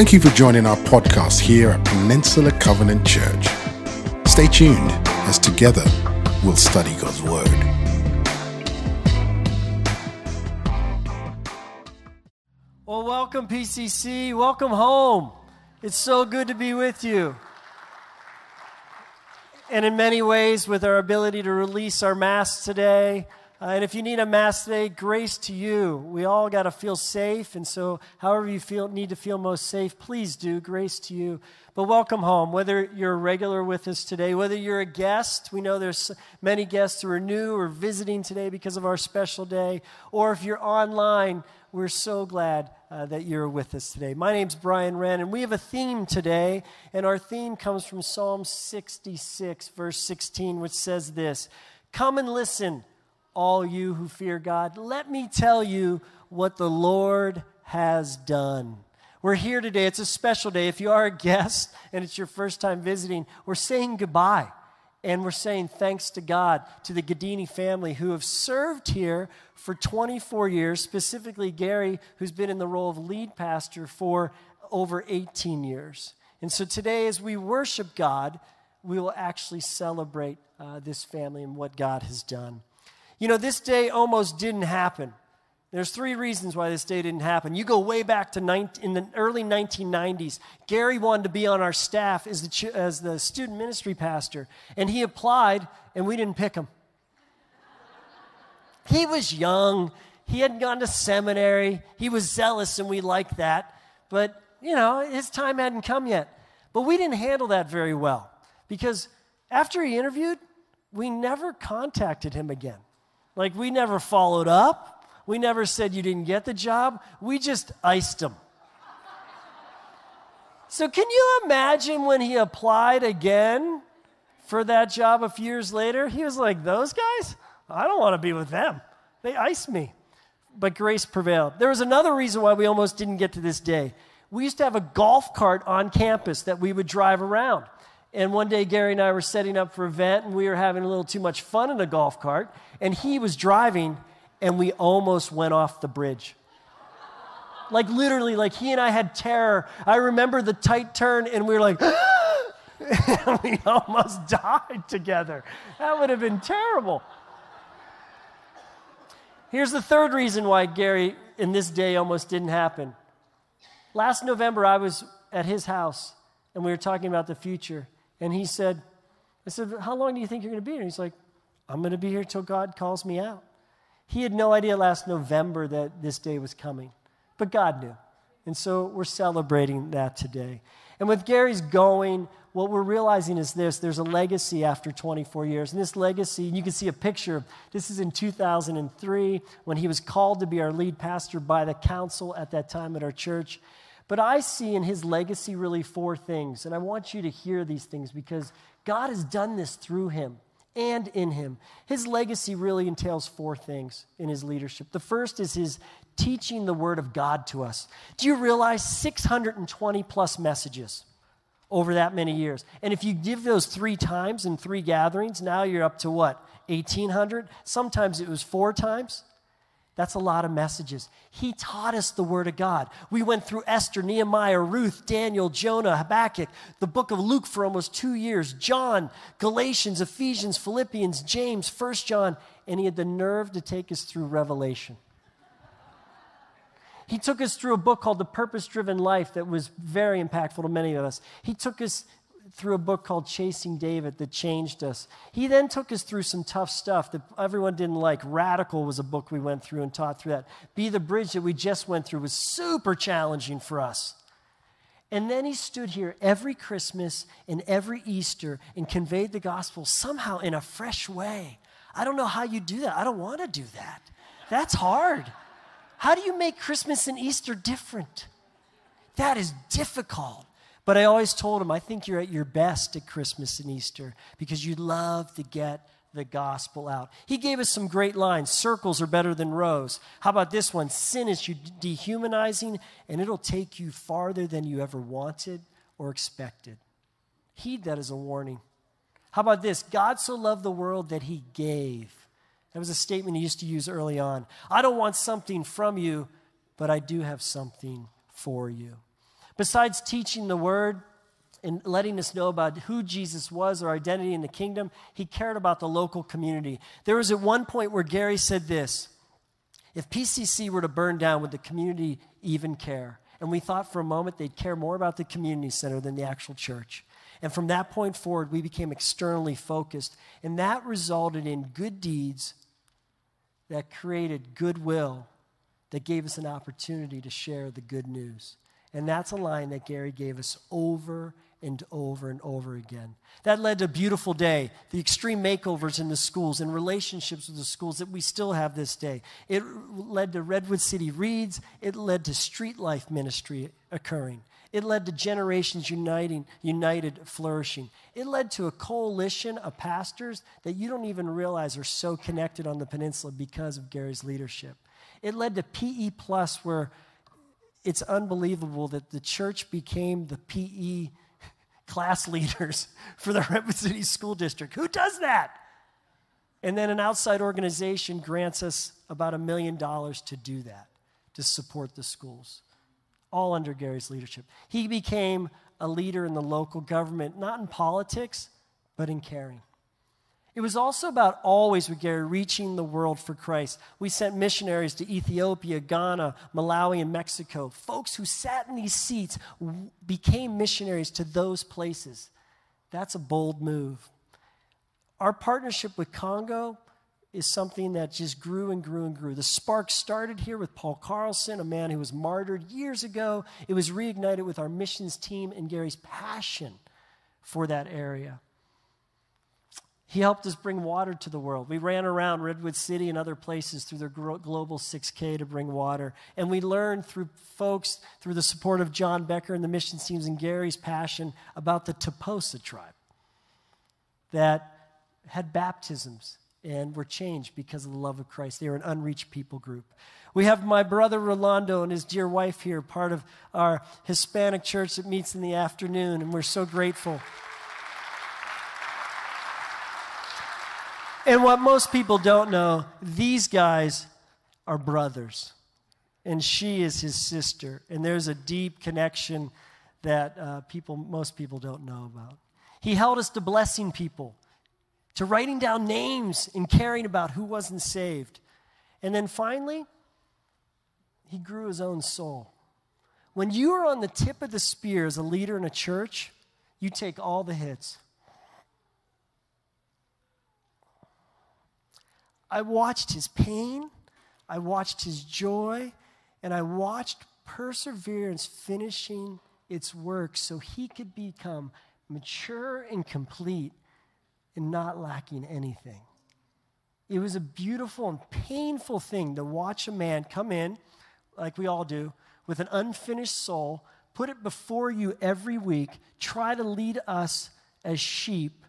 Thank you for joining our podcast here at Peninsula Covenant Church. Stay tuned as together we'll study God's Word. Well, welcome, PCC. Welcome home. It's so good to be with you. And in many ways, with our ability to release our masks today, uh, and if you need a mask today, grace to you. We all got to feel safe, and so however you feel need to feel most safe, please do. Grace to you. But welcome home. Whether you're a regular with us today, whether you're a guest, we know there's many guests who are new or visiting today because of our special day, or if you're online, we're so glad uh, that you're with us today. My name's Brian Wren, and we have a theme today, and our theme comes from Psalm 66, verse 16, which says this Come and listen all you who fear God, let me tell you what the Lord has done. We're here today. It's a special day. If you are a guest and it's your first time visiting, we're saying goodbye. And we're saying thanks to God, to the Gaddini family who have served here for 24 years, specifically Gary, who's been in the role of lead pastor for over 18 years. And so today, as we worship God, we will actually celebrate uh, this family and what God has done. You know, this day almost didn't happen. There's three reasons why this day didn't happen. You go way back to 19, in the early 1990s. Gary wanted to be on our staff as the, as the student ministry pastor, and he applied, and we didn't pick him. he was young. He hadn't gone to seminary. He was zealous, and we liked that. But, you know, his time hadn't come yet. But we didn't handle that very well because after he interviewed, we never contacted him again. Like, we never followed up. We never said you didn't get the job. We just iced him. So, can you imagine when he applied again for that job a few years later? He was like, Those guys? I don't want to be with them. They iced me. But grace prevailed. There was another reason why we almost didn't get to this day. We used to have a golf cart on campus that we would drive around. And one day, Gary and I were setting up for an event, and we were having a little too much fun in a golf cart. And he was driving, and we almost went off the bridge. like, literally, like he and I had terror. I remember the tight turn, and we were like, and we almost died together. That would have been terrible. Here's the third reason why Gary in this day almost didn't happen. Last November, I was at his house, and we were talking about the future. And he said, I said, How long do you think you're going to be here? And he's like, I'm going to be here till God calls me out. He had no idea last November that this day was coming, but God knew. And so we're celebrating that today. And with Gary's going, what we're realizing is this there's a legacy after 24 years. And this legacy, you can see a picture. This is in 2003 when he was called to be our lead pastor by the council at that time at our church. But I see in his legacy really four things. And I want you to hear these things because God has done this through him and in him. His legacy really entails four things in his leadership. The first is his teaching the word of God to us. Do you realize 620 plus messages over that many years? And if you give those three times in three gatherings, now you're up to what? 1800? Sometimes it was four times. That's a lot of messages. He taught us the Word of God. We went through Esther, Nehemiah, Ruth, Daniel, Jonah, Habakkuk, the book of Luke for almost two years, John, Galatians, Ephesians, Philippians, James, First John, and he had the nerve to take us through Revelation. He took us through a book called The Purpose Driven Life that was very impactful to many of us. He took us through a book called Chasing David that changed us. He then took us through some tough stuff that everyone didn't like. Radical was a book we went through and taught through that. Be the Bridge that we just went through was super challenging for us. And then he stood here every Christmas and every Easter and conveyed the gospel somehow in a fresh way. I don't know how you do that. I don't want to do that. That's hard. How do you make Christmas and Easter different? That is difficult. But I always told him, I think you're at your best at Christmas and Easter because you love to get the gospel out. He gave us some great lines. Circles are better than rows. How about this one? Sin is dehumanizing, and it'll take you farther than you ever wanted or expected. Heed that as a warning. How about this? God so loved the world that he gave. That was a statement he used to use early on. I don't want something from you, but I do have something for you. Besides teaching the word, and letting us know about who Jesus was, our identity in the kingdom, he cared about the local community. There was at one point where Gary said this If PCC were to burn down, would the community even care? And we thought for a moment they'd care more about the community center than the actual church. And from that point forward, we became externally focused. And that resulted in good deeds that created goodwill that gave us an opportunity to share the good news. And that's a line that Gary gave us over and over and over again. That led to a beautiful day, the extreme makeovers in the schools and relationships with the schools that we still have this day. It led to Redwood City Reads, it led to street life ministry occurring. It led to generations uniting, united, flourishing. It led to a coalition of pastors that you don't even realize are so connected on the peninsula because of Gary's leadership. It led to PE Plus, where it's unbelievable that the church became the PE class leaders for the Redwood City School District. Who does that? And then an outside organization grants us about a million dollars to do that, to support the schools, all under Gary's leadership. He became a leader in the local government, not in politics, but in caring. It was also about always with Gary reaching the world for Christ. We sent missionaries to Ethiopia, Ghana, Malawi, and Mexico. Folks who sat in these seats became missionaries to those places. That's a bold move. Our partnership with Congo is something that just grew and grew and grew. The spark started here with Paul Carlson, a man who was martyred years ago. It was reignited with our missions team and Gary's passion for that area. He helped us bring water to the world. We ran around Redwood City and other places through their Global 6K to bring water. And we learned through folks, through the support of John Becker and the mission teams and Gary's passion about the Toposa tribe that had baptisms and were changed because of the love of Christ. They were an unreached people group. We have my brother Rolando and his dear wife here, part of our Hispanic church that meets in the afternoon, and we're so grateful. And what most people don't know, these guys are brothers. And she is his sister. And there's a deep connection that uh, people, most people don't know about. He held us to blessing people, to writing down names and caring about who wasn't saved. And then finally, he grew his own soul. When you are on the tip of the spear as a leader in a church, you take all the hits. I watched his pain, I watched his joy, and I watched perseverance finishing its work so he could become mature and complete and not lacking anything. It was a beautiful and painful thing to watch a man come in, like we all do, with an unfinished soul, put it before you every week, try to lead us as sheep.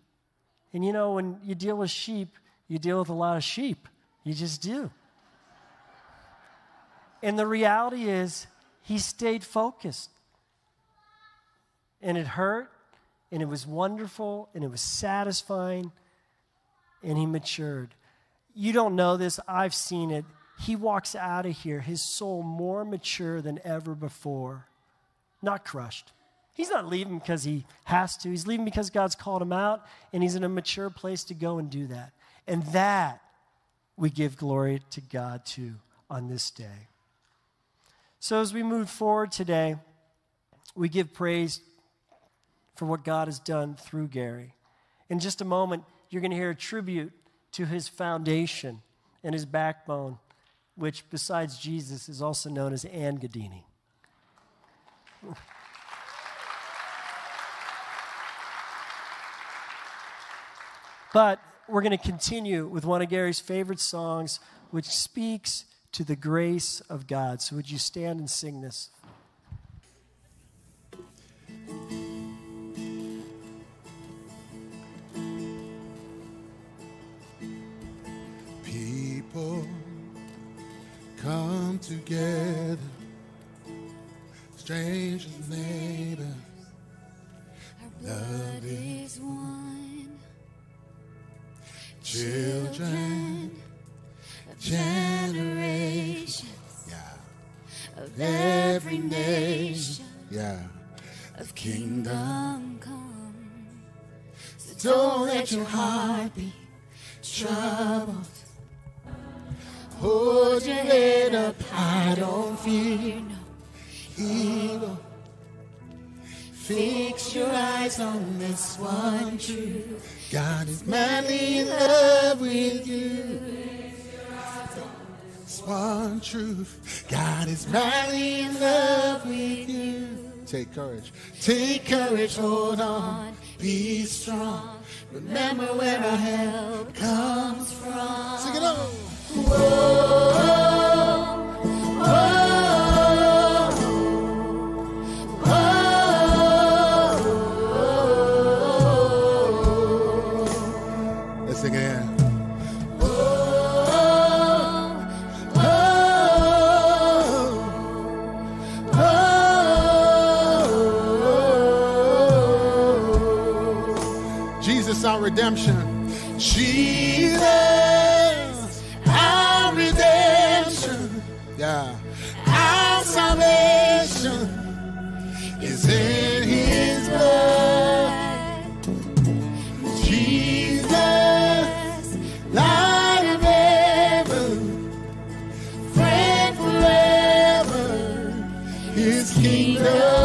And you know, when you deal with sheep, you deal with a lot of sheep. You just do. And the reality is, he stayed focused. And it hurt, and it was wonderful, and it was satisfying, and he matured. You don't know this, I've seen it. He walks out of here, his soul more mature than ever before, not crushed. He's not leaving because he has to. He's leaving because God's called him out, and he's in a mature place to go and do that. And that we give glory to God to on this day. So as we move forward today, we give praise for what God has done through Gary. In just a moment, you're going to hear a tribute to his foundation and his backbone, which, besides Jesus, is also known as Ann Gaddini. but we're going to continue with one of Gary's favorite songs, which speaks to the grace of God. So, would you stand and sing this? People come together, strangers, be troubled. Hold your head up high, don't fear no evil. Fix your eyes on this one truth. God is madly in love with you. This one truth. God is madly in love with you. Take courage. Take courage, hold on, be strong. Remember where our help comes His kingdom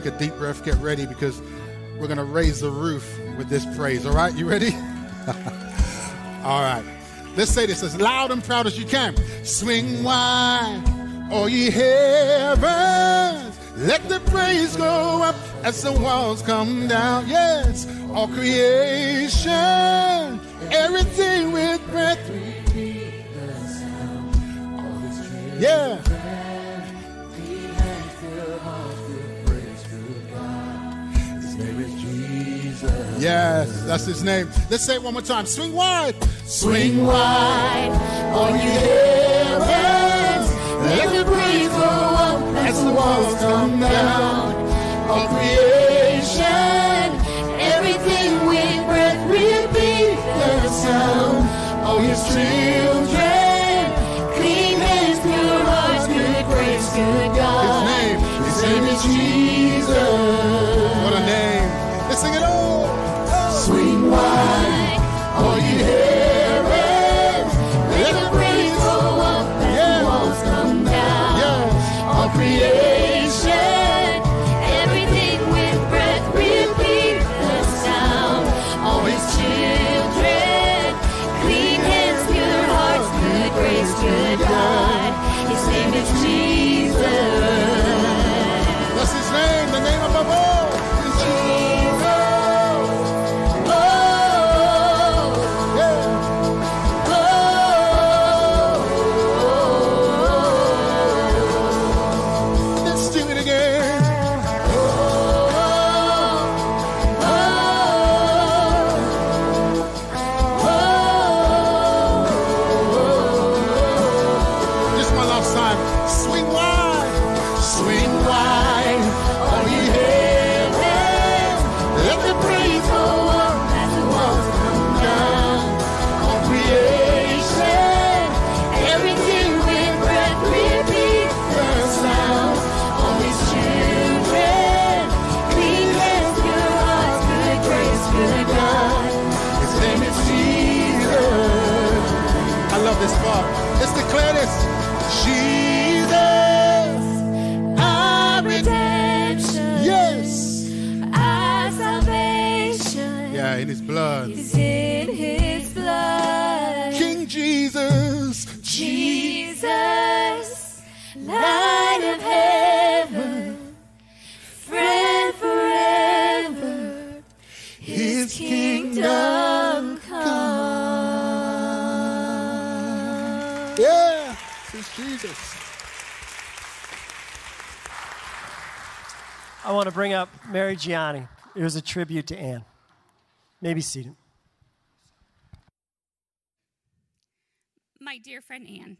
take a deep breath, get ready because we're going to raise the roof with this praise. All right, you ready? all right. Let's say this as loud and proud as you can. Swing wide, all ye heavens. Let the praise go up as the walls come down. Yes, all creation, everything with breath. Yeah. Yes, that's his name. Let's say it one more time. Swing wide. Swing wide on your heavens. Let the breeze go up as the walls come down. All creation, everything with breath, repeat the sound. All his children, Jesus. I want to bring up Mary Gianni. It was a tribute to Anne. Maybe seated. My dear friend Anne,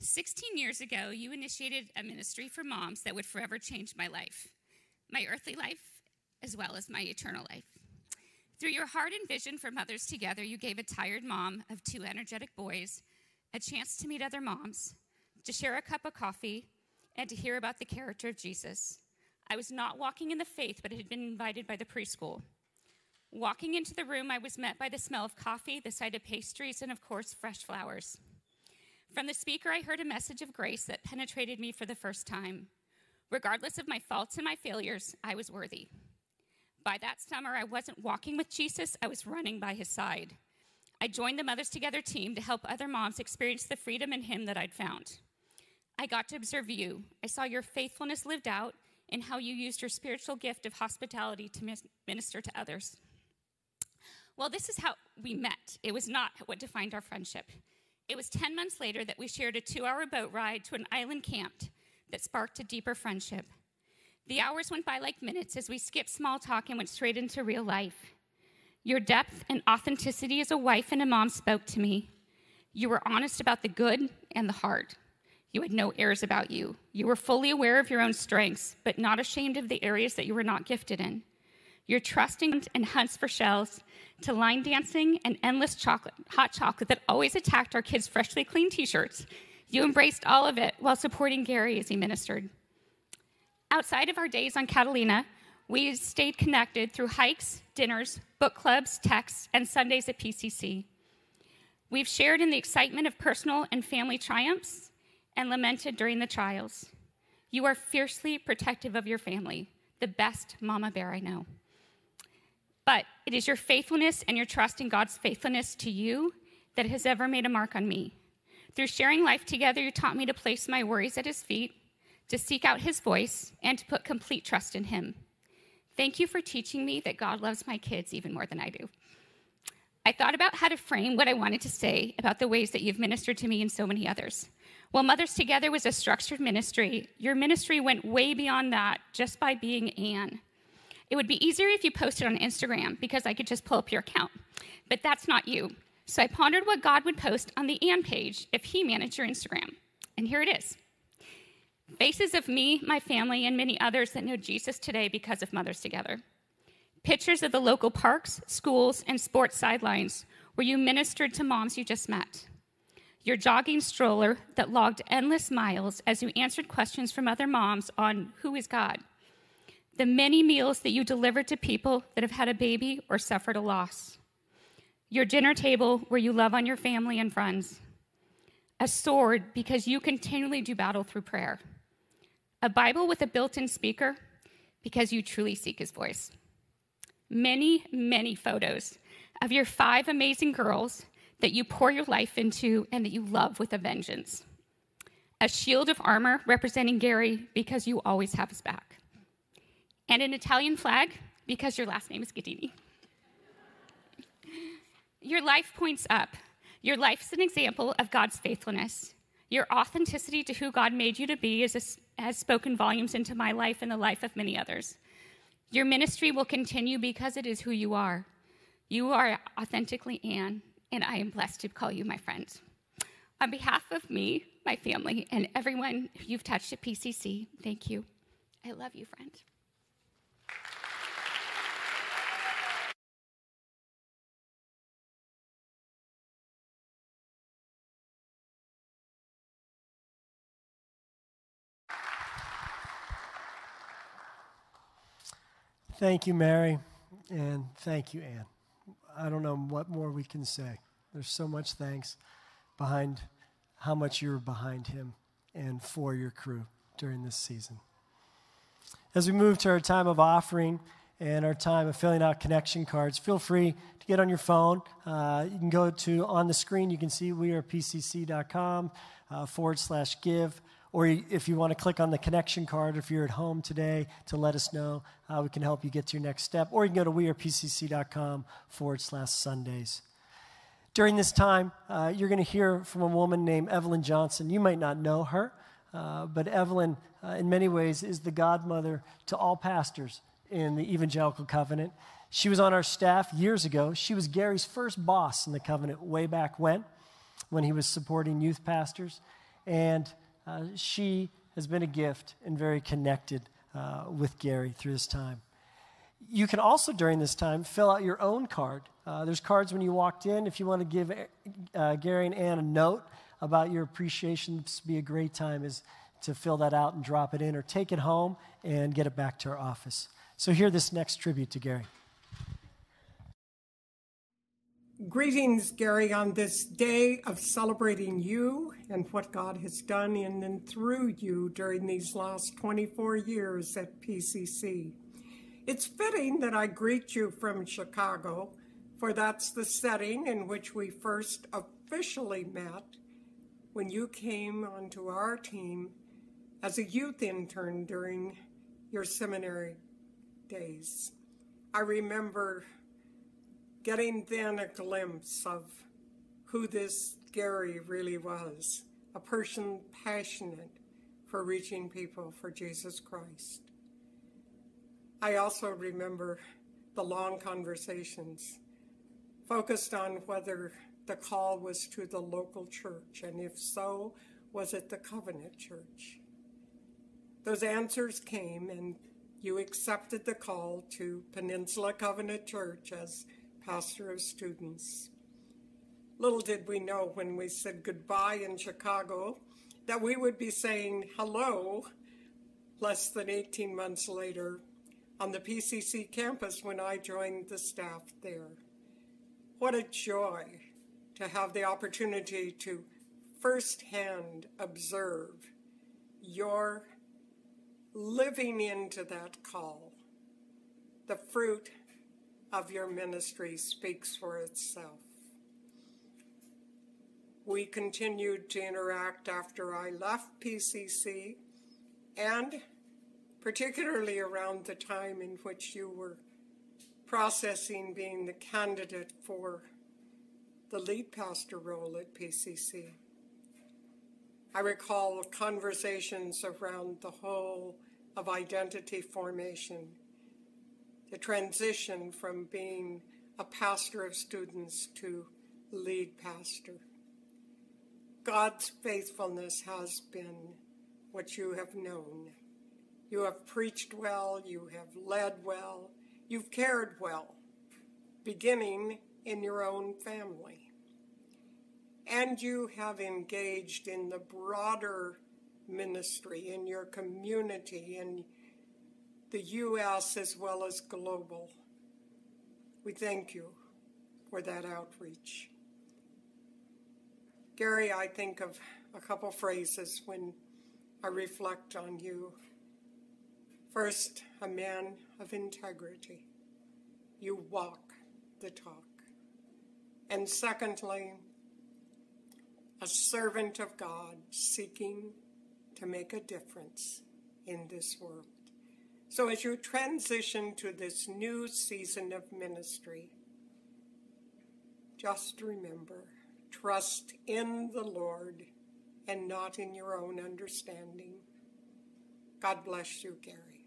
16 years ago, you initiated a ministry for moms that would forever change my life, my earthly life, as well as my eternal life. Through your heart and vision for Mothers Together, you gave a tired mom of two energetic boys a chance to meet other moms, to share a cup of coffee, and to hear about the character of Jesus. I was not walking in the faith, but had been invited by the preschool. Walking into the room, I was met by the smell of coffee, the sight of pastries, and of course, fresh flowers. From the speaker, I heard a message of grace that penetrated me for the first time. Regardless of my faults and my failures, I was worthy. By that summer, I wasn't walking with Jesus, I was running by his side. I joined the Mothers Together team to help other moms experience the freedom in him that I'd found. I got to observe you. I saw your faithfulness lived out in how you used your spiritual gift of hospitality to minister to others. Well, this is how we met. It was not what defined our friendship. It was 10 months later that we shared a two hour boat ride to an island camp that sparked a deeper friendship. The hours went by like minutes as we skipped small talk and went straight into real life. Your depth and authenticity as a wife and a mom spoke to me. You were honest about the good and the hard. You had no airs about you. You were fully aware of your own strengths, but not ashamed of the areas that you were not gifted in. Your trusting and hunts for shells, to line dancing and endless chocolate, hot chocolate that always attacked our kids' freshly cleaned t shirts. You embraced all of it while supporting Gary as he ministered. Outside of our days on Catalina, we stayed connected through hikes, dinners, book clubs, texts, and Sundays at PCC. We've shared in the excitement of personal and family triumphs and lamented during the trials. You are fiercely protective of your family, the best mama bear I know. But it is your faithfulness and your trust in God's faithfulness to you that has ever made a mark on me. Through sharing life together, you taught me to place my worries at his feet, to seek out his voice, and to put complete trust in him. Thank you for teaching me that God loves my kids even more than I do. I thought about how to frame what I wanted to say about the ways that you've ministered to me and so many others. While Mothers Together was a structured ministry, your ministry went way beyond that just by being Anne. It would be easier if you posted on Instagram because I could just pull up your account. But that's not you. So I pondered what God would post on the Anne page if He managed your Instagram. And here it is Faces of me, my family, and many others that know Jesus today because of Mothers Together. Pictures of the local parks, schools, and sports sidelines where you ministered to moms you just met your jogging stroller that logged endless miles as you answered questions from other moms on who is God, the many meals that you delivered to people that have had a baby or suffered a loss, your dinner table where you love on your family and friends, a sword because you continually do battle through prayer, a Bible with a built in speaker because you truly seek his voice. Many, many photos of your five amazing girls that you pour your life into and that you love with a vengeance. A shield of armor representing Gary because you always have his back. And an Italian flag because your last name is Gaddini. Your life points up. Your life is an example of God's faithfulness. Your authenticity to who God made you to be is a, has spoken volumes into my life and the life of many others. Your ministry will continue because it is who you are. You are authentically Anne, and I am blessed to call you my friend. On behalf of me, my family, and everyone you've touched at PCC, thank you. I love you, friend. Thank you, Mary, and thank you, Anne. I don't know what more we can say. There's so much thanks behind how much you're behind him and for your crew during this season. As we move to our time of offering and our time of filling out connection cards, feel free to get on your phone. Uh, you can go to on the screen, you can see we are pcc.com uh, forward slash give. Or if you want to click on the connection card, if you're at home today, to let us know, uh, we can help you get to your next step. Or you can go to wearepcc.com forward slash Sundays. During this time, uh, you're going to hear from a woman named Evelyn Johnson. You might not know her, uh, but Evelyn, uh, in many ways, is the godmother to all pastors in the Evangelical Covenant. She was on our staff years ago. She was Gary's first boss in the covenant way back when, when he was supporting youth pastors. And uh, she has been a gift and very connected uh, with Gary through this time. You can also, during this time, fill out your own card. Uh, there's cards when you walked in. If you want to give uh, Gary and Ann a note about your appreciation, this would be a great time is to fill that out and drop it in or take it home and get it back to our office. So, hear this next tribute to Gary. Greetings, Gary, on this day of celebrating you and what God has done in and through you during these last 24 years at PCC. It's fitting that I greet you from Chicago, for that's the setting in which we first officially met when you came onto our team as a youth intern during your seminary days. I remember getting then a glimpse of who this Gary really was a person passionate for reaching people for Jesus Christ. I also remember the long conversations focused on whether the call was to the local church, and if so, was it the Covenant Church? Those answers came, and you accepted the call to Peninsula Covenant Church as pastor of students. Little did we know when we said goodbye in Chicago that we would be saying hello less than 18 months later on the PCC campus when I joined the staff there. What a joy to have the opportunity to firsthand observe your living into that call. The fruit of your ministry speaks for itself. We continued to interact after I left PCC and particularly around the time in which you were processing being the candidate for the lead pastor role at PCC. I recall conversations around the whole of identity formation the transition from being a pastor of students to lead pastor. God's faithfulness has been what you have known. You have preached well, you have led well, you've cared well, beginning in your own family. And you have engaged in the broader ministry in your community, in the U.S. as well as global. We thank you for that outreach. Gary, I think of a couple phrases when I reflect on you. First, a man of integrity. You walk the talk. And secondly, a servant of God seeking to make a difference in this world. So, as you transition to this new season of ministry, just remember trust in the Lord and not in your own understanding. God bless you, Gary.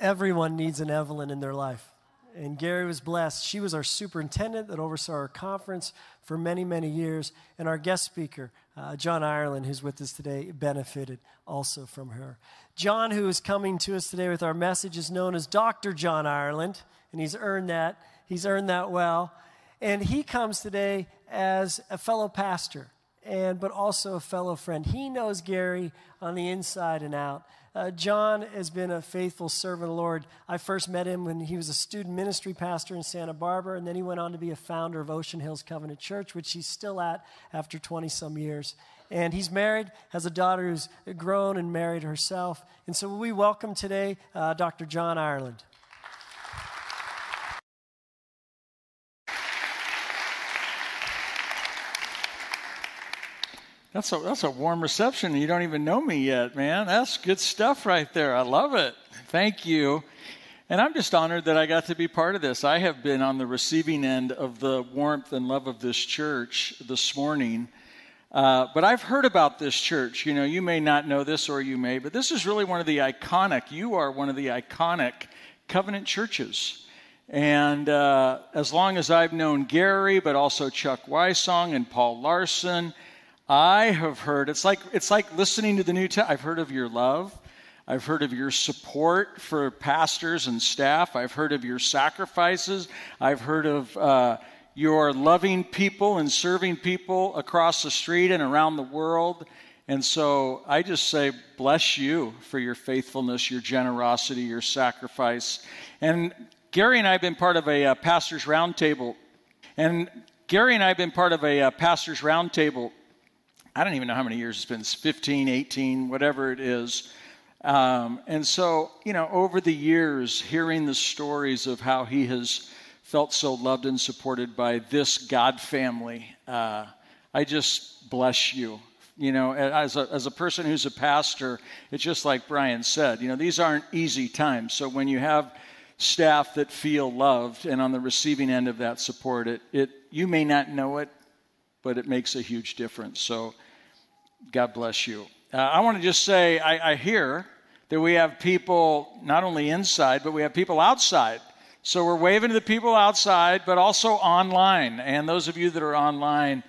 Everyone needs an Evelyn in their life and Gary was blessed. She was our superintendent that oversaw our conference for many, many years. And our guest speaker, uh, John Ireland, who's with us today, benefited also from her. John, who is coming to us today with our message, is known as Dr. John Ireland, and he's earned that. He's earned that well. And he comes today as a fellow pastor, and but also a fellow friend. He knows Gary on the inside and out. Uh, John has been a faithful servant of the Lord. I first met him when he was a student ministry pastor in Santa Barbara, and then he went on to be a founder of Ocean Hills Covenant Church, which he's still at after 20 some years. And he's married, has a daughter who's grown and married herself. And so we welcome today uh, Dr. John Ireland. That's a, that's a warm reception. You don't even know me yet, man. That's good stuff right there. I love it. Thank you. And I'm just honored that I got to be part of this. I have been on the receiving end of the warmth and love of this church this morning. Uh, but I've heard about this church. You know, you may not know this or you may, but this is really one of the iconic, you are one of the iconic covenant churches. And uh, as long as I've known Gary, but also Chuck Wysong and Paul Larson, I have heard, it's like, it's like listening to the New Testament. I've heard of your love. I've heard of your support for pastors and staff. I've heard of your sacrifices. I've heard of uh, your loving people and serving people across the street and around the world. And so I just say, bless you for your faithfulness, your generosity, your sacrifice. And Gary and I have been part of a uh, pastor's roundtable. And Gary and I have been part of a uh, pastor's roundtable. I don't even know how many years it's been, it's 15, 18, whatever it is. Um, and so, you know, over the years, hearing the stories of how he has felt so loved and supported by this God family, uh, I just bless you. You know, as a, as a person who's a pastor, it's just like Brian said, you know, these aren't easy times. So when you have staff that feel loved and on the receiving end of that support, it, it you may not know it, but it makes a huge difference. So God bless you. Uh, I want to just say, I, I hear that we have people not only inside, but we have people outside. So we're waving to the people outside, but also online. And those of you that are online,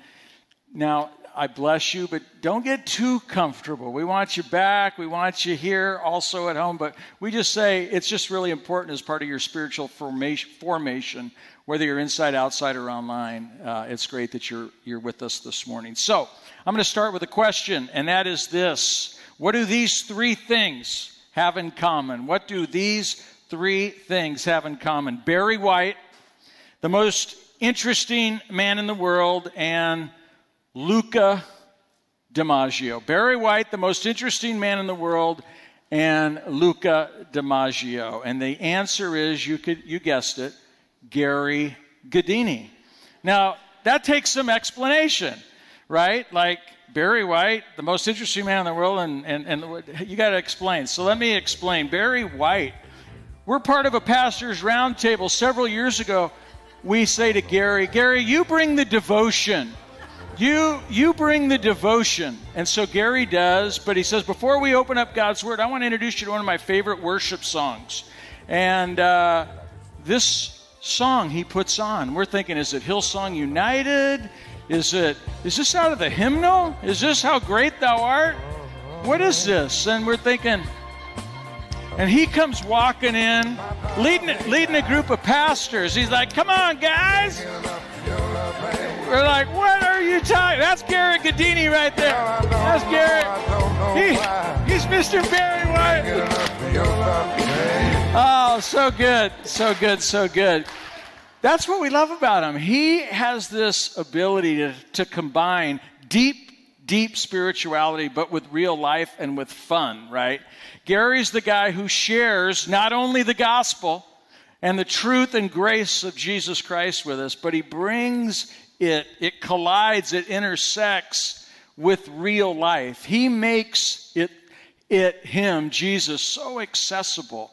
now I bless you, but don't get too comfortable. We want you back. We want you here, also at home. But we just say it's just really important as part of your spiritual formation, formation whether you're inside, outside, or online. Uh, it's great that you're, you're with us this morning. So I'm going to start with a question, and that is this What do these three things have in common? What do these three things have in common? Barry White, the most interesting man in the world, and Luca DiMaggio. Barry White, the most interesting man in the world, and Luca DiMaggio. And the answer is, you could you guessed it, Gary Gaddini. Now, that takes some explanation right? Like Barry White, the most interesting man in the world, and, and, and you got to explain. So let me explain. Barry White, we're part of a pastor's roundtable several years ago. We say to Gary, Gary, you bring the devotion. You, you bring the devotion. And so Gary does, but he says, before we open up God's Word, I want to introduce you to one of my favorite worship songs. And uh, this song he puts on, we're thinking, is it Hillsong United? Is it, is this out of the hymnal? Is this how great thou art? What is this? And we're thinking, and he comes walking in, leading, leading a group of pastors. He's like, come on, guys. We're like, what are you talking? That's Gary Gaddini right there. That's Gary. He, he's Mr. Barry White. Oh, so good. So good. So good. That's what we love about him. He has this ability to, to combine deep, deep spirituality, but with real life and with fun, right? Gary's the guy who shares not only the gospel and the truth and grace of Jesus Christ with us, but he brings it, it collides, it intersects with real life. He makes it, it him, Jesus, so accessible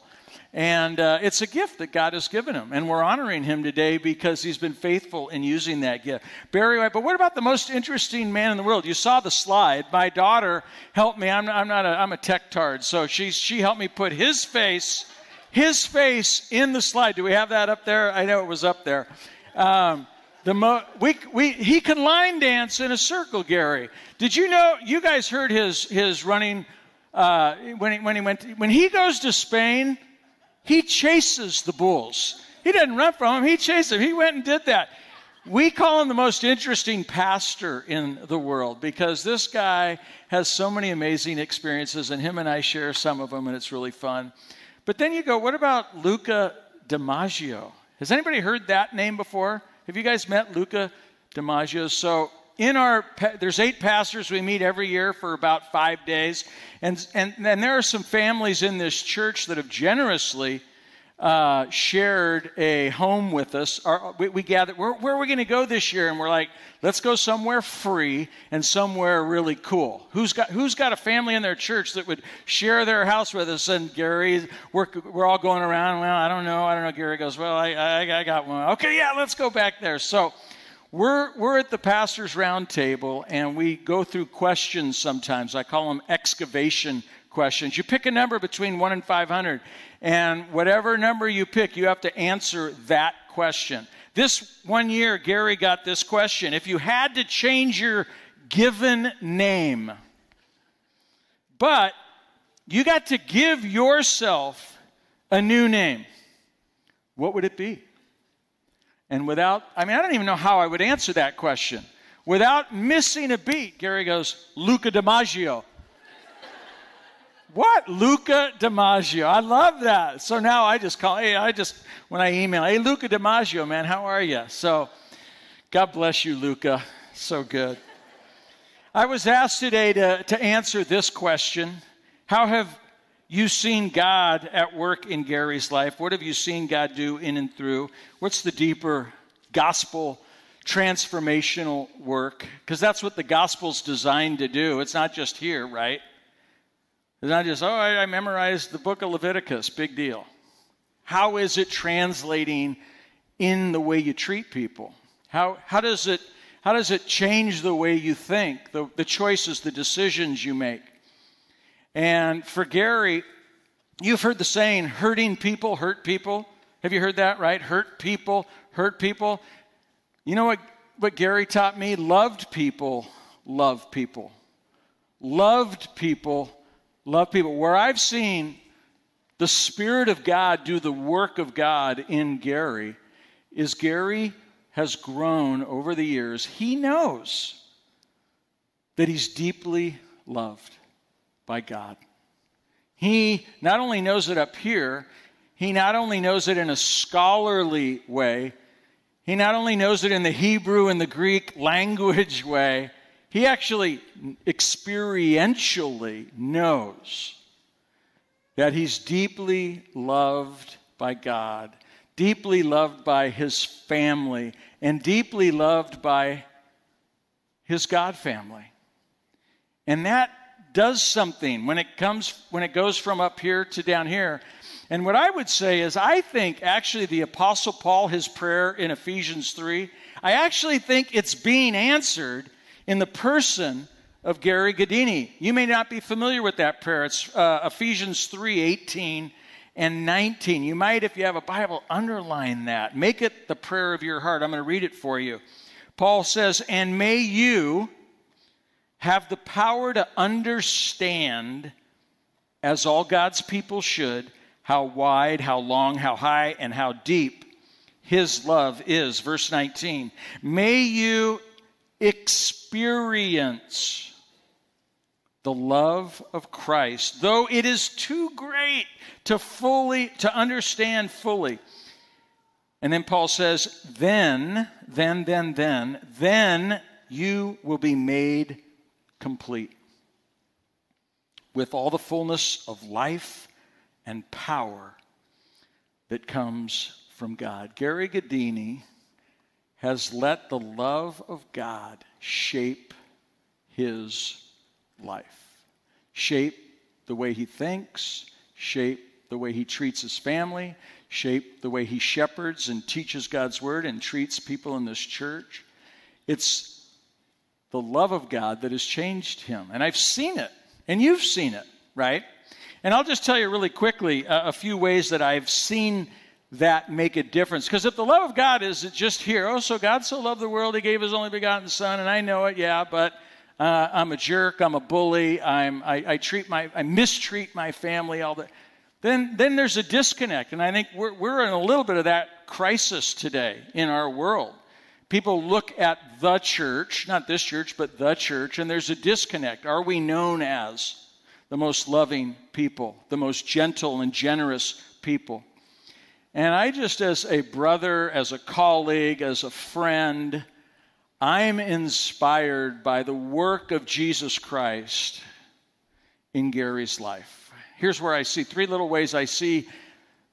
and uh, it's a gift that God has given him. And we're honoring him today because he's been faithful in using that gift. Barry White, but what about the most interesting man in the world? You saw the slide. My daughter helped me. I'm, I'm not a, I'm a tech tard. So she, she helped me put his face, his face in the slide. Do we have that up there? I know it was up there. Um, the mo- we, we, he can line dance in a circle, Gary. Did you know, you guys heard his, his running, uh, when, he, when, he went, when he goes to Spain, he chases the bulls. He doesn't run from them, he chases them. He went and did that. We call him the most interesting pastor in the world because this guy has so many amazing experiences, and him and I share some of them, and it's really fun. But then you go, what about Luca DiMaggio? Has anybody heard that name before? Have you guys met Luca DiMaggio? So in our there's eight pastors we meet every year for about five days and and, and there are some families in this church that have generously uh, shared a home with us. Our, we, we, gathered, where, where are we going to go this year? And we're like, let's go somewhere free and somewhere really cool. Who's got, who's got a family in their church that would share their house with us? And Gary, we're, we're all going around, well, I don't know, I don't know. Gary goes, well, I, I, I got one. Okay, yeah, let's go back there. So we're, we're at the pastor's round table and we go through questions sometimes. I call them excavation questions. You pick a number between 1 and 500, and whatever number you pick, you have to answer that question. This one year, Gary got this question If you had to change your given name, but you got to give yourself a new name, what would it be? And without, I mean, I don't even know how I would answer that question. Without missing a beat, Gary goes, Luca DiMaggio. What? Luca DiMaggio. I love that. So now I just call, hey, I just, when I email, hey, Luca DiMaggio, man, how are you? So God bless you, Luca. So good. I was asked today to, to answer this question How have you seen God at work in Gary's life? What have you seen God do in and through? What's the deeper gospel transformational work? Because that's what the gospel's designed to do. It's not just here, right? It's not just, oh, I, memorized the book of Leviticus, big deal. How is it translating in the way you treat people? How, how, does, it, how does it change the way you think, the, the choices, the decisions you make? And for Gary, you've heard the saying, hurting people hurt people. Have you heard that, right? Hurt people hurt people. You know what, what Gary taught me? Loved people love people. Loved people love people. Where I've seen the Spirit of God do the work of God in Gary is Gary has grown over the years. He knows that he's deeply loved by God. He not only knows it up here, he not only knows it in a scholarly way, he not only knows it in the Hebrew and the Greek language way, he actually experientially knows that he's deeply loved by God, deeply loved by his family, and deeply loved by his God family. And that does something when it comes when it goes from up here to down here. And what I would say is I think actually the apostle Paul his prayer in Ephesians 3, I actually think it's being answered in the person of Gary Gaddini. You may not be familiar with that prayer. It's uh, Ephesians 3 18 and 19. You might, if you have a Bible, underline that. Make it the prayer of your heart. I'm going to read it for you. Paul says, And may you have the power to understand, as all God's people should, how wide, how long, how high, and how deep his love is. Verse 19. May you experience the love of Christ, though it is too great to fully to understand fully. And then Paul says, then, then, then, then, then you will be made complete with all the fullness of life and power that comes from God. Gary Gaddini has let the love of God shape his life, shape the way he thinks, shape the way he treats his family, shape the way he shepherds and teaches God's word and treats people in this church. It's the love of God that has changed him. And I've seen it, and you've seen it, right? And I'll just tell you really quickly a, a few ways that I've seen that make a difference. Because if the love of God is just here, oh, so God so loved the world, he gave his only begotten Son, and I know it, yeah, but uh, I'm a jerk, I'm a bully, I'm, I, I, treat my, I mistreat my family, all that. Then, then there's a disconnect, and I think we're, we're in a little bit of that crisis today in our world. People look at the church, not this church, but the church, and there's a disconnect. Are we known as the most loving people, the most gentle and generous people? And I just, as a brother, as a colleague, as a friend, I'm inspired by the work of Jesus Christ in Gary's life. Here's where I see three little ways I see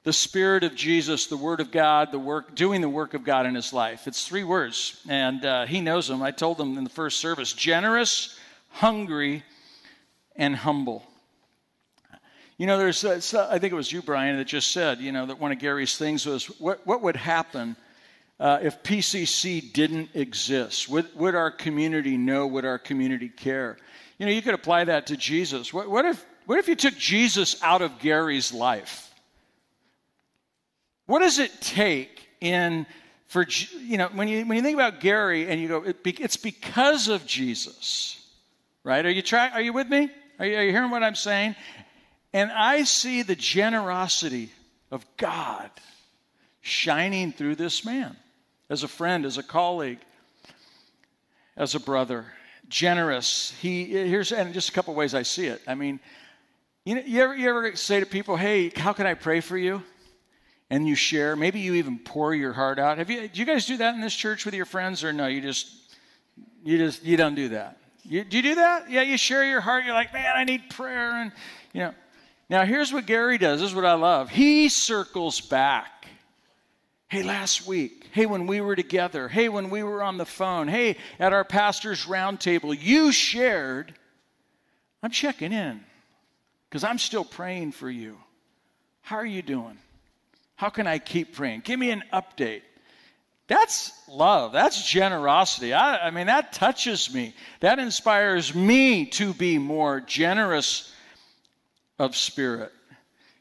the Spirit of Jesus, the Word of God, the work, doing the work of God in his life. It's three words, and uh, he knows them. I told them in the first service generous, hungry, and humble. You know, there's, uh, I think it was you, Brian, that just said, you know, that one of Gary's things was what, what would happen uh, if PCC didn't exist? Would, would our community know? Would our community care? You know, you could apply that to Jesus. What, what, if, what if you took Jesus out of Gary's life? What does it take in for you know when you when you think about Gary and you go it be, it's because of Jesus, right? Are you try, Are you with me? Are you, are you hearing what I'm saying? And I see the generosity of God shining through this man as a friend, as a colleague, as a brother. Generous. He here's and just a couple ways I see it. I mean, you know, you ever, you ever say to people, "Hey, how can I pray for you?" and you share. Maybe you even pour your heart out. Have you? Do you guys do that in this church with your friends, or no? You just you just you don't do that. You, do you do that? Yeah, you share your heart. You're like, man, I need prayer, and you know. Now here's what Gary does. This is what I love. He circles back. Hey, last week. Hey, when we were together. Hey, when we were on the phone. Hey, at our pastor's roundtable, you shared. I'm checking in because I'm still praying for you. How are you doing? How can I keep praying? Give me an update. That's love. That's generosity. I, I, mean, that touches me. That inspires me to be more generous of spirit.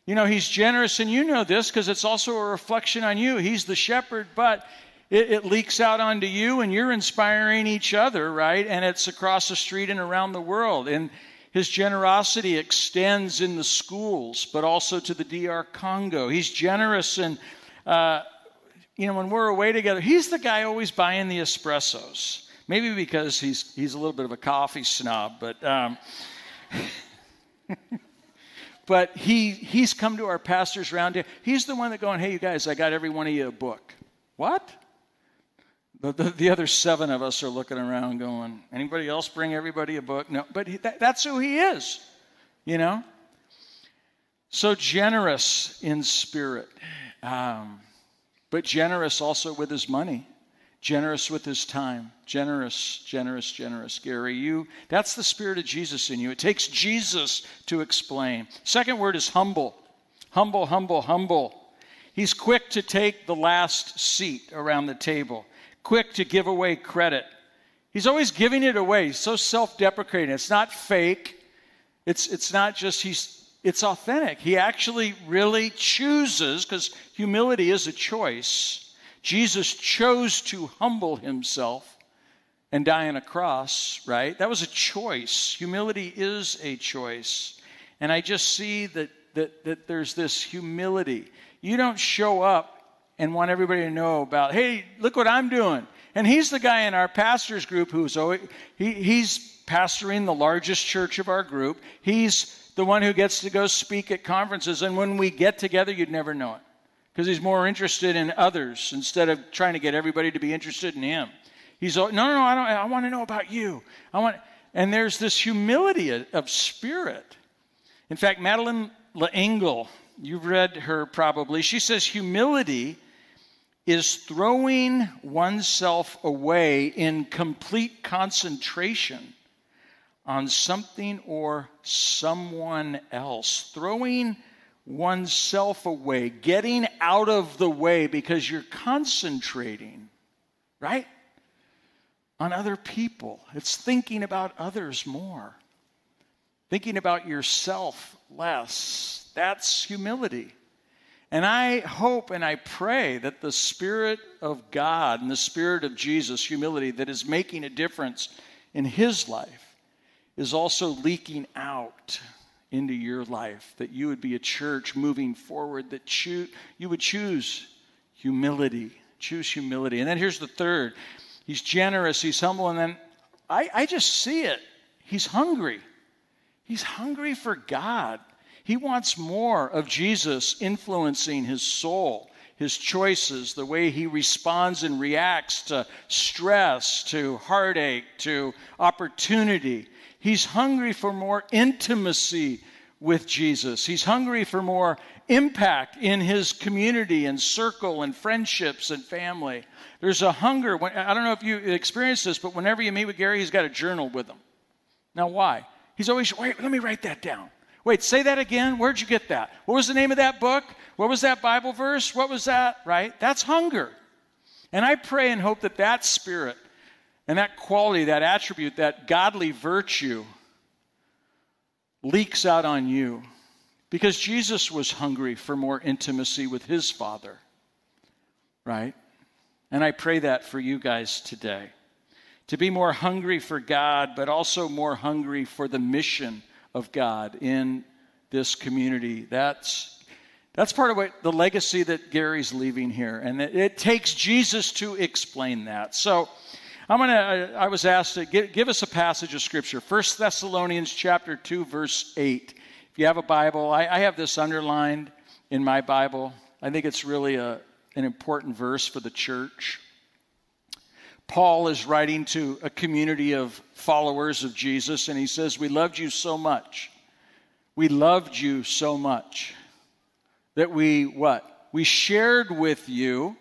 You know, he's generous, and you know this because it's also a reflection on you. He's the shepherd, but it, it, leaks out onto you, and you're inspiring each other, right? And it's across the street and around the world. And his generosity extends in the schools, but also to the DR Congo. He's generous and, uh, you know, when we're away together, he's the guy always buying the espressos. Maybe because he's, he's a little bit of a coffee snob, but, um, but he, he's come to our pastors round here. He's the one that going, hey, you guys, I got every one of you a book. What? The, the, the, other seven of us are looking around going, anybody else bring everybody a book? No, but he, that, that's who he is, you know? So generous in spirit, um, but generous also with his money, generous with his time, generous, generous, generous. Gary, you, that's the spirit of Jesus in you. It takes Jesus to explain. Second word is humble. Humble, humble, humble. He's quick to take the last seat around the table quick to give away credit. He's always giving it away. He's so self deprecating. It's not fake, it's, it's not just he's, it's authentic. He actually really chooses, because humility is a choice. Jesus chose to humble himself and die on a cross, right? That was a choice. Humility is a choice. And I just see that, that, that there's this humility. You don't show up and want everybody to know about, hey, look what I'm doing. And he's the guy in our pastors group who's always, he, he's pastoring the largest church of our group. He's the one who gets to go speak at conferences. And when we get together, you'd never know it because he's more interested in others instead of trying to get everybody to be interested in him. He's like, no, no, no. I don't. I want to know about you. I want. And there's this humility of spirit. In fact, Madeleine L'Engle, you've read her probably. She says humility is throwing oneself away in complete concentration on something or someone else. Throwing oneself away, getting out of the way because you're concentrating, right? On other people. It's thinking about others more, thinking about yourself less. That's humility. And I hope and I pray that the Spirit of God and the Spirit of Jesus, humility, that is making a difference in His life, is also leaking out into your life. That you would be a church moving forward, that choo- you would choose humility. Choose humility. And then here's the third He's generous, He's humble, and then I, I just see it. He's hungry. He's hungry for God. He wants more of Jesus influencing his soul, his choices, the way he responds and reacts to stress, to heartache, to opportunity. He's hungry for more intimacy with Jesus. He's hungry for more impact in his community and circle and friendships and family. There's a hunger. I don't know if you experience this, but whenever you meet with Gary, he's got a journal with him. Now, why? He's always, wait, let me write that down. Wait, say that again. Where'd you get that? What was the name of that book? What was that Bible verse? What was that? Right? That's hunger. And I pray and hope that that spirit and that quality, that attribute, that godly virtue leaks out on you because Jesus was hungry for more intimacy with his Father, right? And I pray that for you guys today. To be more hungry for God, but also more hungry for the mission of God in this community. That's, that's part of what the legacy that Gary's leaving here. And it, it takes Jesus to explain that. So, I'm going to, uh, I was asked to give, give us a passage of scripture. 1 Thessalonians chapter 2, verse 8. If you have a Bible, I, I have this underlined in my Bible. I think it's really a, an important verse for the church. Paul is writing to a community of followers of Jesus, and he says, We loved you so much. We loved you so much that we, what? We shared with you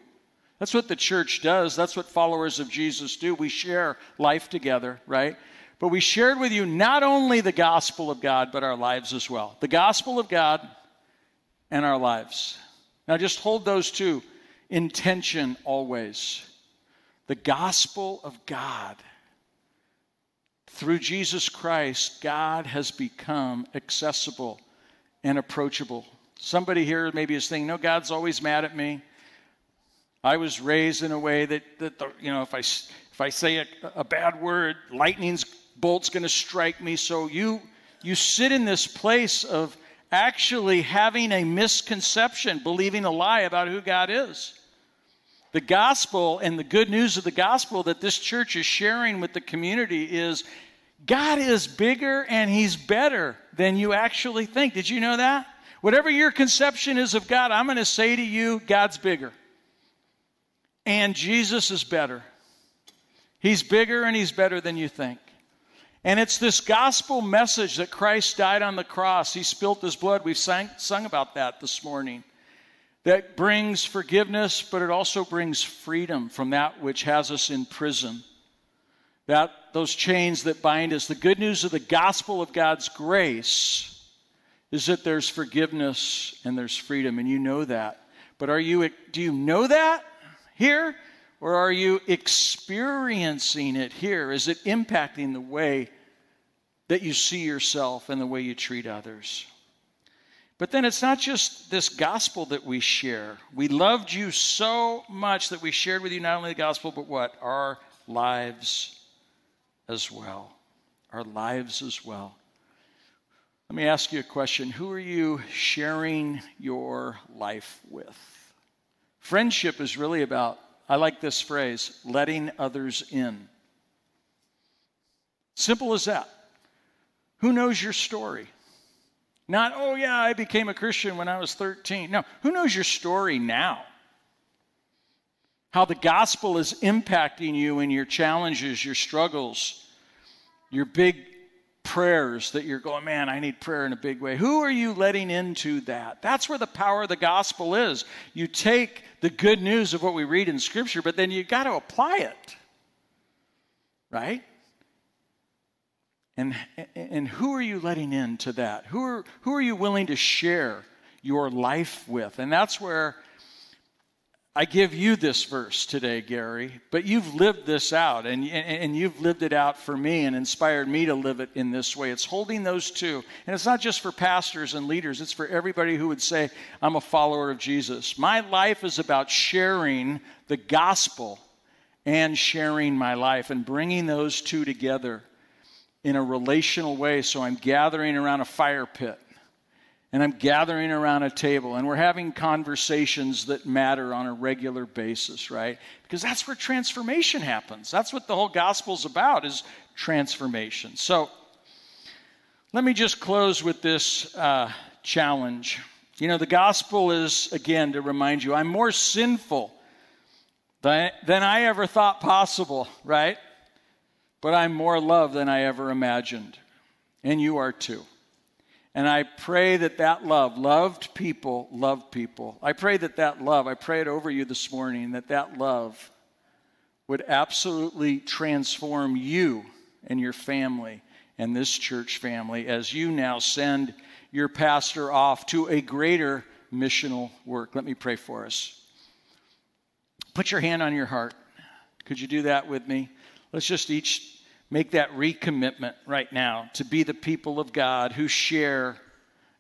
that's what the church does. That's what followers of Jesus do. We share life together, right? But we shared with you not only the gospel of God, but our lives as well. The gospel of God and our lives. Now just hold those two in tension always. The gospel of God. Through Jesus Christ, God has become accessible and approachable. Somebody here maybe is thinking, no, God's always mad at me. I was raised in a way that, that the, you know, if I, if I say a, a bad word, lightning's bolt's going to strike me. So you, you sit in this place of actually having a misconception, believing a lie about who God is. The gospel and the good news of the gospel that this church is sharing with the community is God is bigger and He's better than you actually think. Did you know that? Whatever your conception is of God, I'm going to say to you, God's bigger. And Jesus is better. He's bigger and he's better than you think. And it's this gospel message that Christ died on the cross. He spilt his blood. We've sang, sung about that this morning. That brings forgiveness, but it also brings freedom from that which has us in prison. That those chains that bind us. The good news of the gospel of God's grace is that there's forgiveness and there's freedom, and you know that. But are you do you know that? Here? Or are you experiencing it here? Is it impacting the way that you see yourself and the way you treat others? But then it's not just this gospel that we share. We loved you so much that we shared with you not only the gospel, but what? Our lives as well. Our lives as well. Let me ask you a question Who are you sharing your life with? Friendship is really about, I like this phrase, letting others in. Simple as that. Who knows your story? Not, oh, yeah, I became a Christian when I was 13. No, who knows your story now? How the gospel is impacting you in your challenges, your struggles, your big prayers that you're going, man, I need prayer in a big way. Who are you letting into that? That's where the power of the gospel is. You take the good news of what we read in Scripture, but then you got to apply it. Right? And, and who are you letting into that? Who are, who are you willing to share your life with? And that's where I give you this verse today, Gary, but you've lived this out and, and you've lived it out for me and inspired me to live it in this way. It's holding those two. And it's not just for pastors and leaders, it's for everybody who would say, I'm a follower of Jesus. My life is about sharing the gospel and sharing my life and bringing those two together in a relational way. So I'm gathering around a fire pit and I'm gathering around a table and we're having conversations that matter on a regular basis, right? Because that's where transformation happens. That's what the whole gospel's about is transformation. So let me just close with this uh, challenge. You know, the gospel is, again, to remind you, I'm more sinful than, than I ever thought possible, right? But I'm more loved than I ever imagined. And you are too. And I pray that that love, loved people, love people. I pray that that love, I pray it over you this morning, that that love would absolutely transform you and your family and this church family as you now send your pastor off to a greater missional work. Let me pray for us. Put your hand on your heart. Could you do that with me? Let's just each make that recommitment right now to be the people of God who share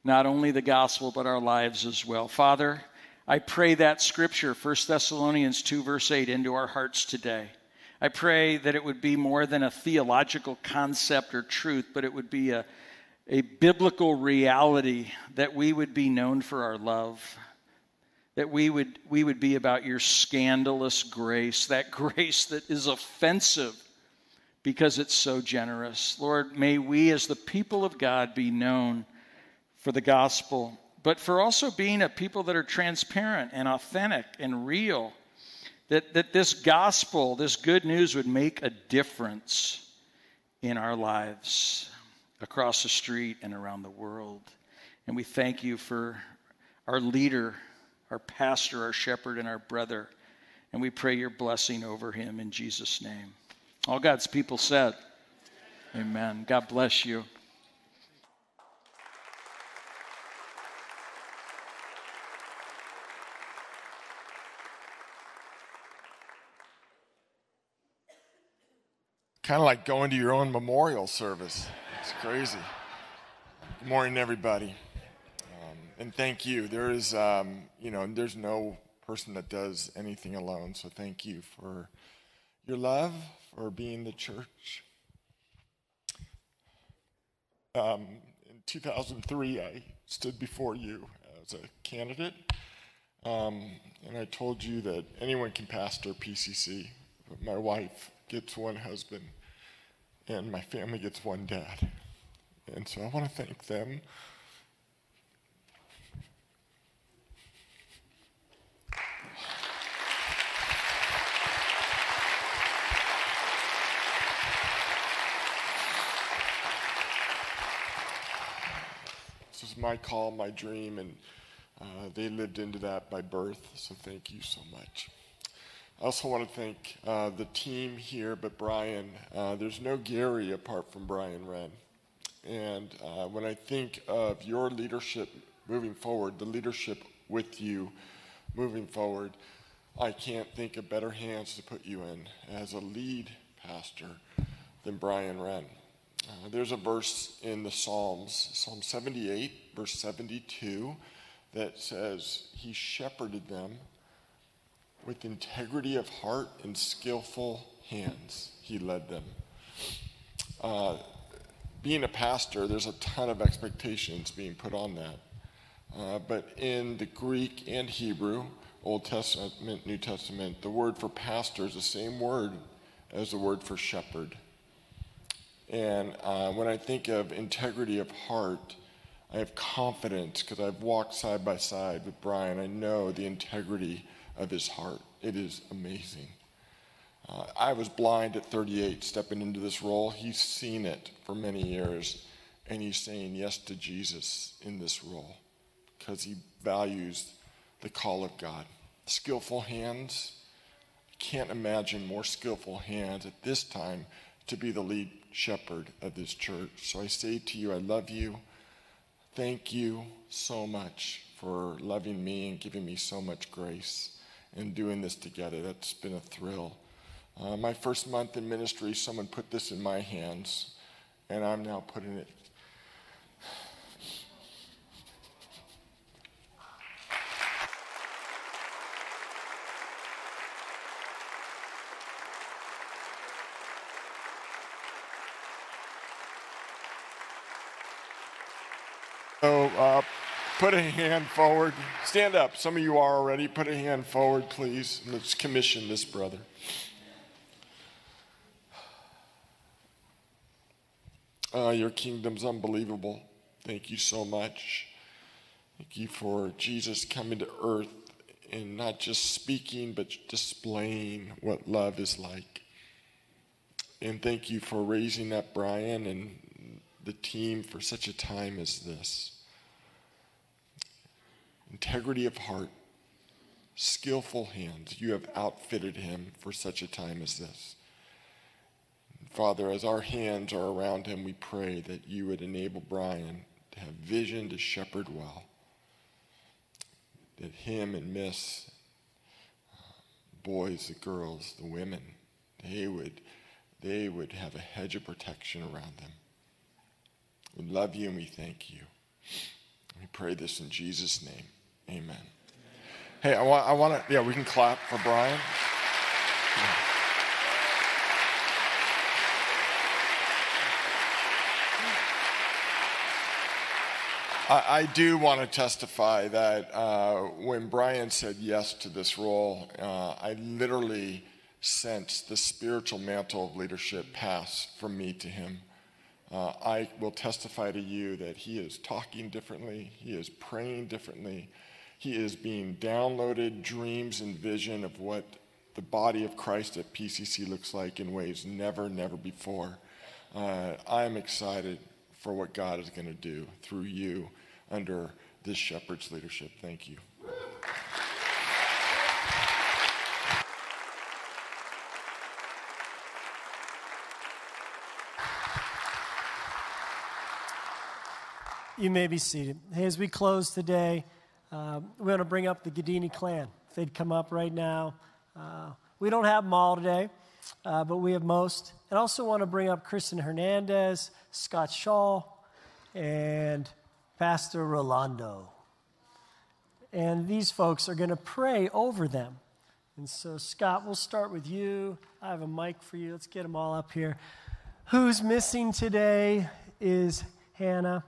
not only the gospel but our lives as well. Father, I pray that scripture, 1 Thessalonians 2, verse 8, into our hearts today. I pray that it would be more than a theological concept or truth, but it would be a, a biblical reality that we would be known for our love, that we would, we would be about your scandalous grace, that grace that is offensive because it's so generous. Lord, may we as the people of God be known for the gospel, but for also being a people that are transparent and authentic and real that, that this gospel, this good news, would make a difference in our lives across the street and around the world. And we thank you for our leader, our pastor, our shepherd, and our brother. And we pray your blessing over him in Jesus' name. All God's people said, Amen. God bless you. kind of like going to your own memorial service. It's crazy. Good morning, everybody. Um, and thank you. There is, um, you know, there's no person that does anything alone. So thank you for your love, for being the church. Um, in 2003, I stood before you as a candidate. Um, and I told you that anyone can pastor PCC, but my wife gets one husband, and my family gets one dad. And so I want to thank them. Is my call, my dream, and uh, they lived into that by birth, so thank you so much. I also want to thank uh, the team here, but Brian, uh, there's no Gary apart from Brian Wren. And uh, when I think of your leadership moving forward, the leadership with you moving forward, I can't think of better hands to put you in as a lead pastor than Brian Wren. Uh, there's a verse in the Psalms, Psalm 78, verse 72, that says, He shepherded them with integrity of heart and skillful hands, he led them. Uh, being a pastor, there's a ton of expectations being put on that. Uh, but in the Greek and Hebrew, Old Testament, New Testament, the word for pastor is the same word as the word for shepherd. And uh, when I think of integrity of heart, I have confidence because I've walked side by side with Brian. I know the integrity of his heart. It is amazing. Uh, I was blind at 38 stepping into this role. He's seen it for many years, and he's saying yes to Jesus in this role because he values the call of God. Skillful hands. I can't imagine more skillful hands at this time to be the lead shepherd of this church. So I say to you, I love you. Thank you so much for loving me and giving me so much grace and doing this together. That's been a thrill. Uh, my first month in ministry, someone put this in my hands, and I'm now putting it. So, uh, put a hand forward. Stand up. Some of you are already. Put a hand forward, please. Let's commission this brother. Uh, your kingdom's unbelievable. Thank you so much. Thank you for Jesus coming to earth and not just speaking, but displaying what love is like. And thank you for raising up Brian and the team for such a time as this. Integrity of heart, skillful hands. You have outfitted him for such a time as this. Father, as our hands are around him, we pray that you would enable Brian to have vision to shepherd well. That him and Miss, uh, boys, the girls, the women, they would, they would have a hedge of protection around them. We love you and we thank you. We pray this in Jesus' name. Amen. Hey, I want, I want to, yeah, we can clap for Brian. I, I do want to testify that uh, when Brian said yes to this role, uh, I literally sensed the spiritual mantle of leadership pass from me to him. Uh, I will testify to you that he is talking differently, he is praying differently, he is being downloaded dreams and vision of what the body of Christ at PCC looks like in ways never, never before. Uh, I'm excited for what God is going to do through you under this shepherd's leadership. Thank you. You may be seated. Hey, as we close today, uh, we want to bring up the Gaddini clan. If they'd come up right now. Uh, we don't have them all today, uh, but we have most. And also want to bring up Kristen Hernandez, Scott Shaw, and Pastor Rolando. And these folks are going to pray over them. And so, Scott, we'll start with you. I have a mic for you. Let's get them all up here. Who's missing today is Hannah,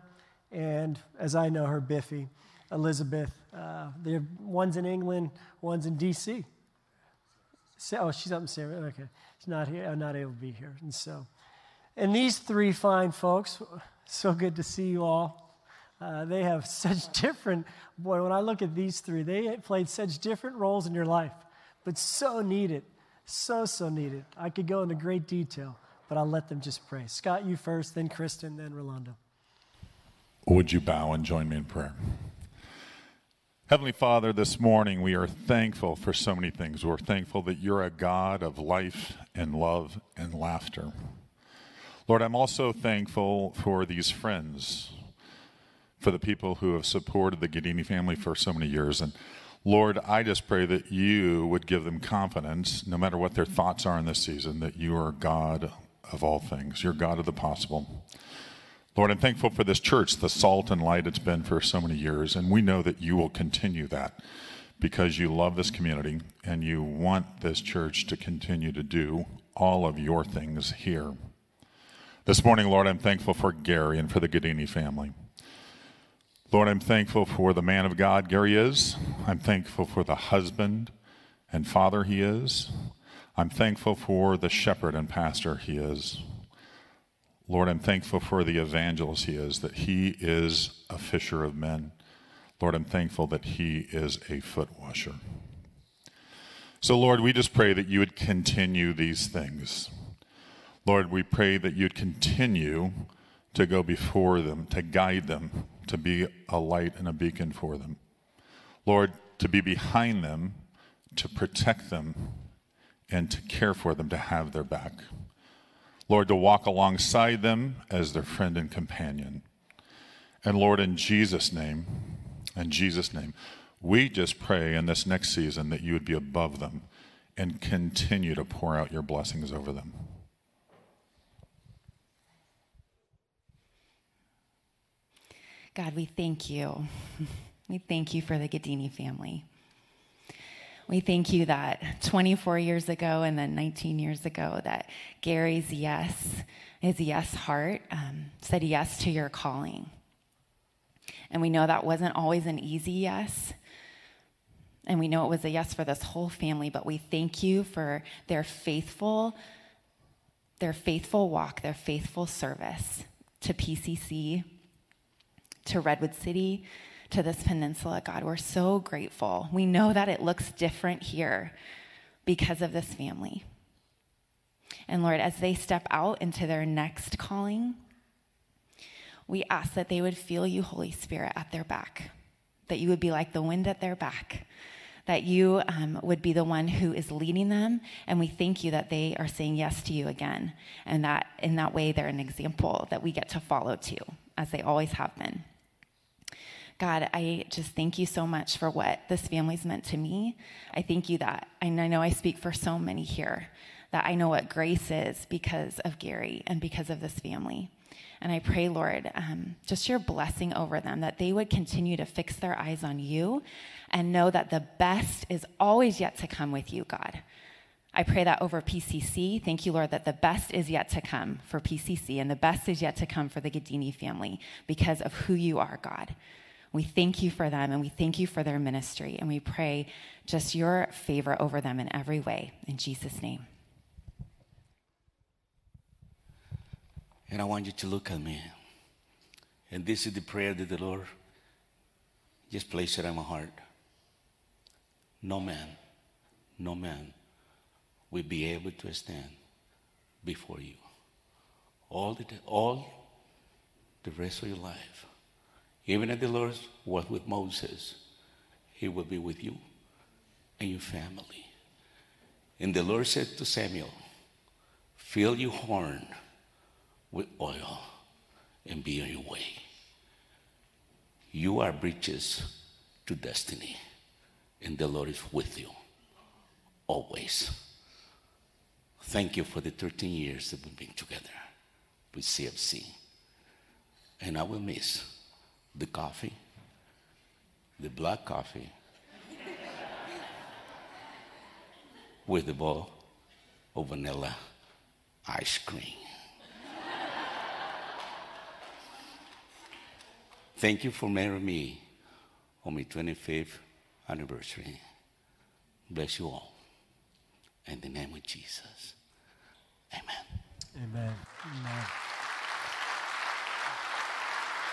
and as I know her, Biffy, Elizabeth. Uh, they're, one's in England, one's in D.C. So, oh, she's up in San Okay. She's not here, I'm not able to be here. And so, and these three fine folks, so good to see you all. Uh, they have such different, boy, when I look at these three, they played such different roles in your life, but so needed. So, so needed. I could go into great detail, but I'll let them just pray. Scott, you first, then Kristen, then Rolando. Would you bow and join me in prayer? Heavenly Father, this morning we are thankful for so many things. We're thankful that you're a God of life and love and laughter. Lord, I'm also thankful for these friends, for the people who have supported the Gaddini family for so many years. And Lord, I just pray that you would give them confidence, no matter what their thoughts are in this season, that you are God of all things. You're God of the possible. Lord, I'm thankful for this church, the salt and light it's been for so many years. And we know that you will continue that because you love this community and you want this church to continue to do all of your things here. This morning, Lord, I'm thankful for Gary and for the Gaddini family. Lord, I'm thankful for the man of God Gary is. I'm thankful for the husband and father he is. I'm thankful for the shepherd and pastor he is. Lord, I'm thankful for the evangelist he is, that he is a fisher of men. Lord, I'm thankful that he is a foot washer. So, Lord, we just pray that you would continue these things. Lord, we pray that you'd continue to go before them, to guide them, to be a light and a beacon for them. Lord, to be behind them, to protect them, and to care for them, to have their back. Lord, to walk alongside them as their friend and companion. And Lord, in Jesus' name, in Jesus' name, we just pray in this next season that you would be above them and continue to pour out your blessings over them. God, we thank you. We thank you for the Gaddini family. We thank you that 24 years ago and then 19 years ago, that Gary's yes, his yes heart, um, said yes to your calling. And we know that wasn't always an easy yes. And we know it was a yes for this whole family, but we thank you for their faithful, their faithful walk, their faithful service to PCC to Redwood City, to this peninsula, God. We're so grateful. We know that it looks different here because of this family. And Lord, as they step out into their next calling, We ask that they would feel you, Holy Spirit, at their back, that you would be like the wind at their back, that you um, would be the one who is leading them. And we thank you that they are saying yes to you again, and that in that way they're an example that we get to follow too, as they always have been. God, I just thank you so much for what this family's meant to me. I thank you that, and I know I speak for so many here, that I know what grace is because of Gary and because of this family. And I pray, Lord, um, just your blessing over them, that they would continue to fix their eyes on you and know that the best is always yet to come with you, God. I pray that over PCC. Thank you, Lord, that the best is yet to come for PCC and the best is yet to come for the Gaddini family because of who you are, God. We thank you for them and we thank you for their ministry and we pray just your favor over them in every way. In Jesus' name. And I want you to look at me. And this is the prayer that the Lord just placed it on my heart. No man, no man will be able to stand before you. All the, all the rest of your life. Even as the Lord was with Moses, he will be with you and your family. And the Lord said to Samuel, Fill your horn with oil and be on your way. You are bridges to destiny, and the Lord is with you always. Thank you for the 13 years that we've been together with CFC. And I will miss the coffee, the black coffee, with the bowl of vanilla ice cream. Thank you for marrying me on my 25th anniversary. Bless you all. In the name of Jesus. Amen. Amen. Amen. Oh, love that, take that.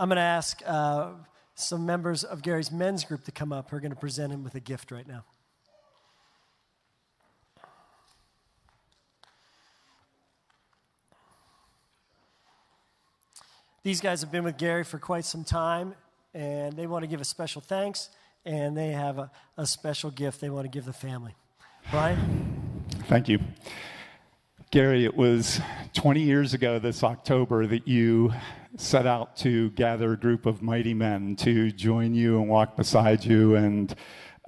I'm going to ask uh, some members of Gary's men's group to come up who are going to present him with a gift right now. These guys have been with Gary for quite some time, and they want to give a special thanks, and they have a, a special gift they want to give the family. Brian? Thank you. Gary, it was 20 years ago this October that you set out to gather a group of mighty men to join you and walk beside you and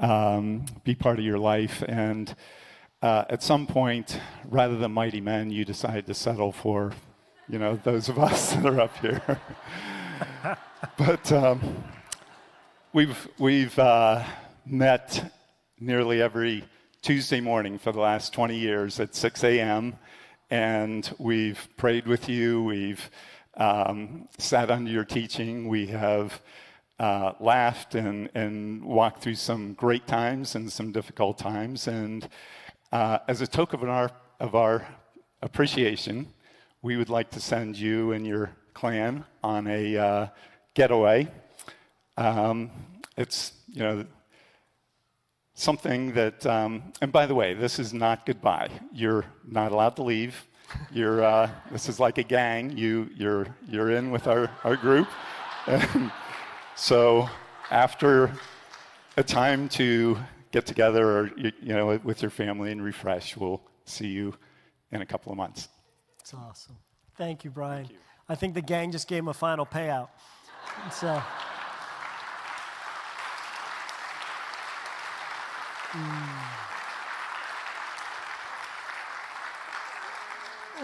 um, be part of your life. And uh, at some point, rather than mighty men, you decided to settle for, you know, those of us that are up here. but um, we've we've uh, met nearly every Tuesday morning for the last 20 years at 6 a.m. And we've prayed with you. We've um, sat under your teaching. We have uh, laughed and, and walked through some great times and some difficult times. And uh, as a token of our, of our appreciation, we would like to send you and your clan on a uh, getaway. Um, it's, you know, something that, um, and by the way, this is not goodbye. You're not allowed to leave. You're, uh, this is like a gang. You, you're, you're in with our, our group. And so after a time to get together or, you, you know, with your family and refresh, we'll see you in a couple of months. That's awesome. Thank you, Brian. Thank you. I think the gang just gave him a final payout. So.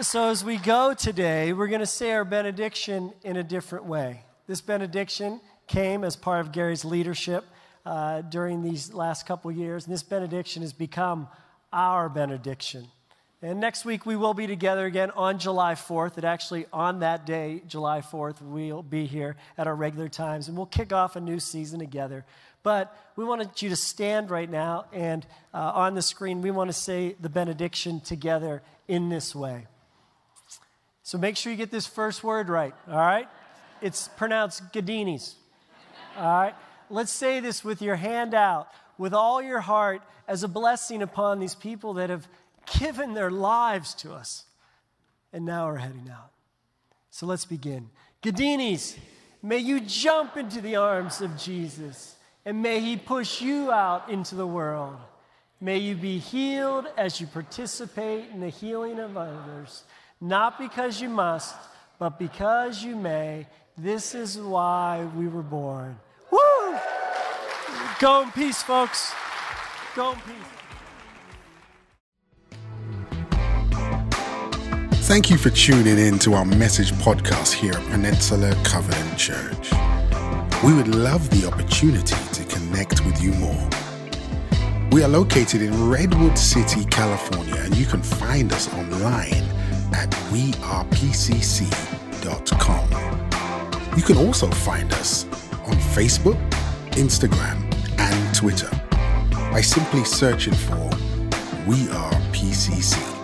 So, as we go today, we're going to say our benediction in a different way. This benediction came as part of Gary's leadership uh, during these last couple years, and this benediction has become our benediction. And next week we will be together again on July 4th. And actually, on that day, July 4th, we'll be here at our regular times, and we'll kick off a new season together. But we wanted you to stand right now, and uh, on the screen, we want to say the benediction together in this way. So make sure you get this first word right, all right? It's pronounced Gaddinis, all right? Let's say this with your hand out. with all your heart as a blessing upon these people that have given their lives to us and now are heading out. So let's begin. Gaddinis, may you jump into the arms of Jesus and may he push you out into the world. May you be healed as you participate in the healing of others, not because you must, but because you may. This is why we were born. Woo! Go in peace, folks. Go in peace. Thank you for tuning in to our message podcast here at Peninsula Covenant Church. We would love the opportunity to connect with you more. We are located in Redwood City, California, and you can find us online at wearepcc.com. You can also find us on Facebook, Instagram, and Twitter by simply searching for We Are PCC.